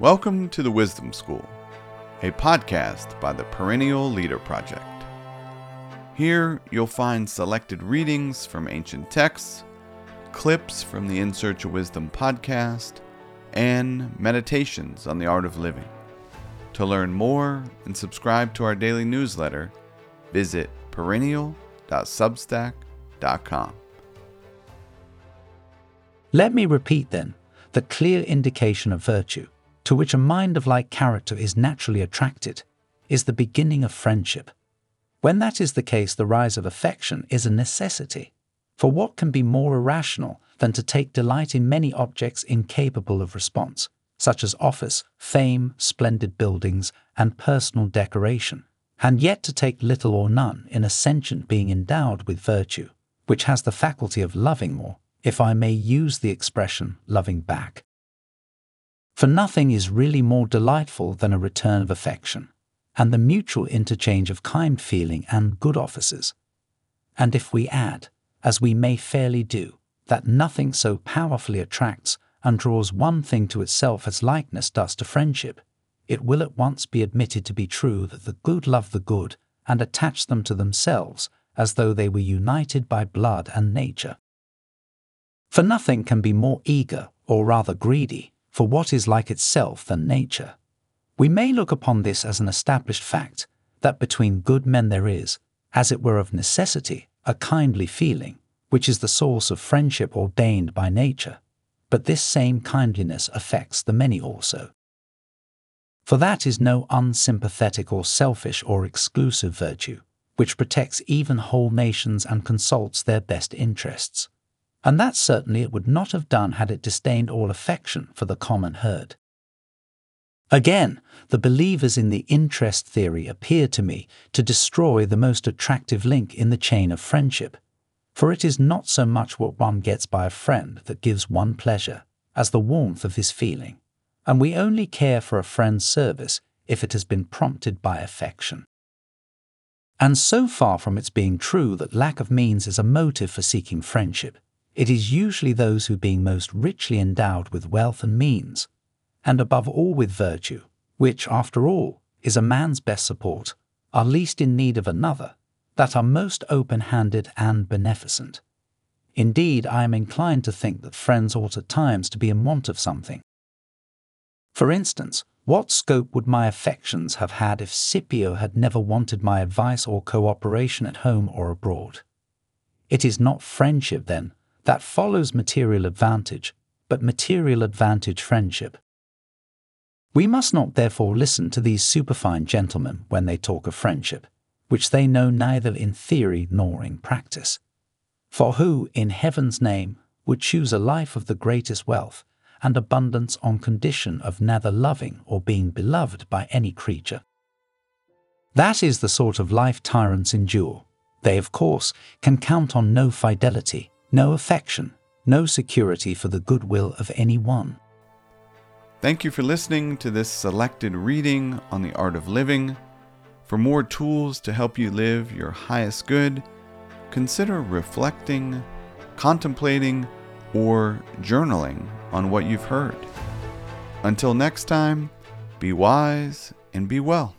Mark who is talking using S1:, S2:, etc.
S1: Welcome to the Wisdom School, a podcast by the Perennial Leader Project. Here you'll find selected readings from ancient texts, clips from the In Search of Wisdom podcast, and meditations on the art of living. To learn more and subscribe to our daily newsletter, visit perennial.substack.com.
S2: Let me repeat then the clear indication of virtue, to which a mind of like character is naturally attracted, is the beginning of friendship. When that is the case, the rise of affection is a necessity. For what can be more irrational than to take delight in many objects incapable of response, such as office, fame, splendid buildings, and personal decoration, and yet to take little or none in a sentient being endowed with virtue, which has the faculty of loving more, if I may use the expression loving back. For nothing is really more delightful than a return of affection, and the mutual interchange of kind feeling and good offices. And if we add, as we may fairly do, that nothing so powerfully attracts and draws one thing to itself as likeness does to friendship, it will at once be admitted to be true that the good love the good and attach them to themselves as though they were united by blood and nature. For nothing can be more eager, or rather greedy, for what is like itself than nature. We may look upon this as an established fact that between good men there is, as it were of necessity, a kindly feeling, which is the source of friendship ordained by nature, but this same kindliness affects the many also. For that is no unsympathetic or selfish or exclusive virtue, which protects even whole nations and consults their best interests. And that certainly it would not have done had it disdained all affection for the common herd. Again, the believers in the interest theory appear to me to destroy the most attractive link in the chain of friendship, for it is not so much what one gets by a friend that gives one pleasure as the warmth of his feeling, and we only care for a friend's service if it has been prompted by affection. And so far from its being true that lack of means is a motive for seeking friendship, it is usually those who, being most richly endowed with wealth and means, and above all with virtue, which, after all, is a man's best support, are least in need of another that are most open handed and beneficent. Indeed, I am inclined to think that friends ought at times to be in want of something. For instance, what scope would my affections have had if Scipio had never wanted my advice or cooperation at home or abroad? It is not friendship, then, that follows material advantage, but material advantage friendship. We must not therefore listen to these superfine gentlemen when they talk of friendship which they know neither in theory nor in practice. For who, in heaven's name, would choose a life of the greatest wealth and abundance on condition of neither loving or being beloved by any creature? That is the sort of life tyrants endure. They, of course, can count on no fidelity, no affection, no security for the goodwill of any one.
S1: Thank you for listening to this selected reading on the art of living for more tools to help you live your highest good, consider reflecting, contemplating, or journaling on what you've heard. Until next time, be wise and be well.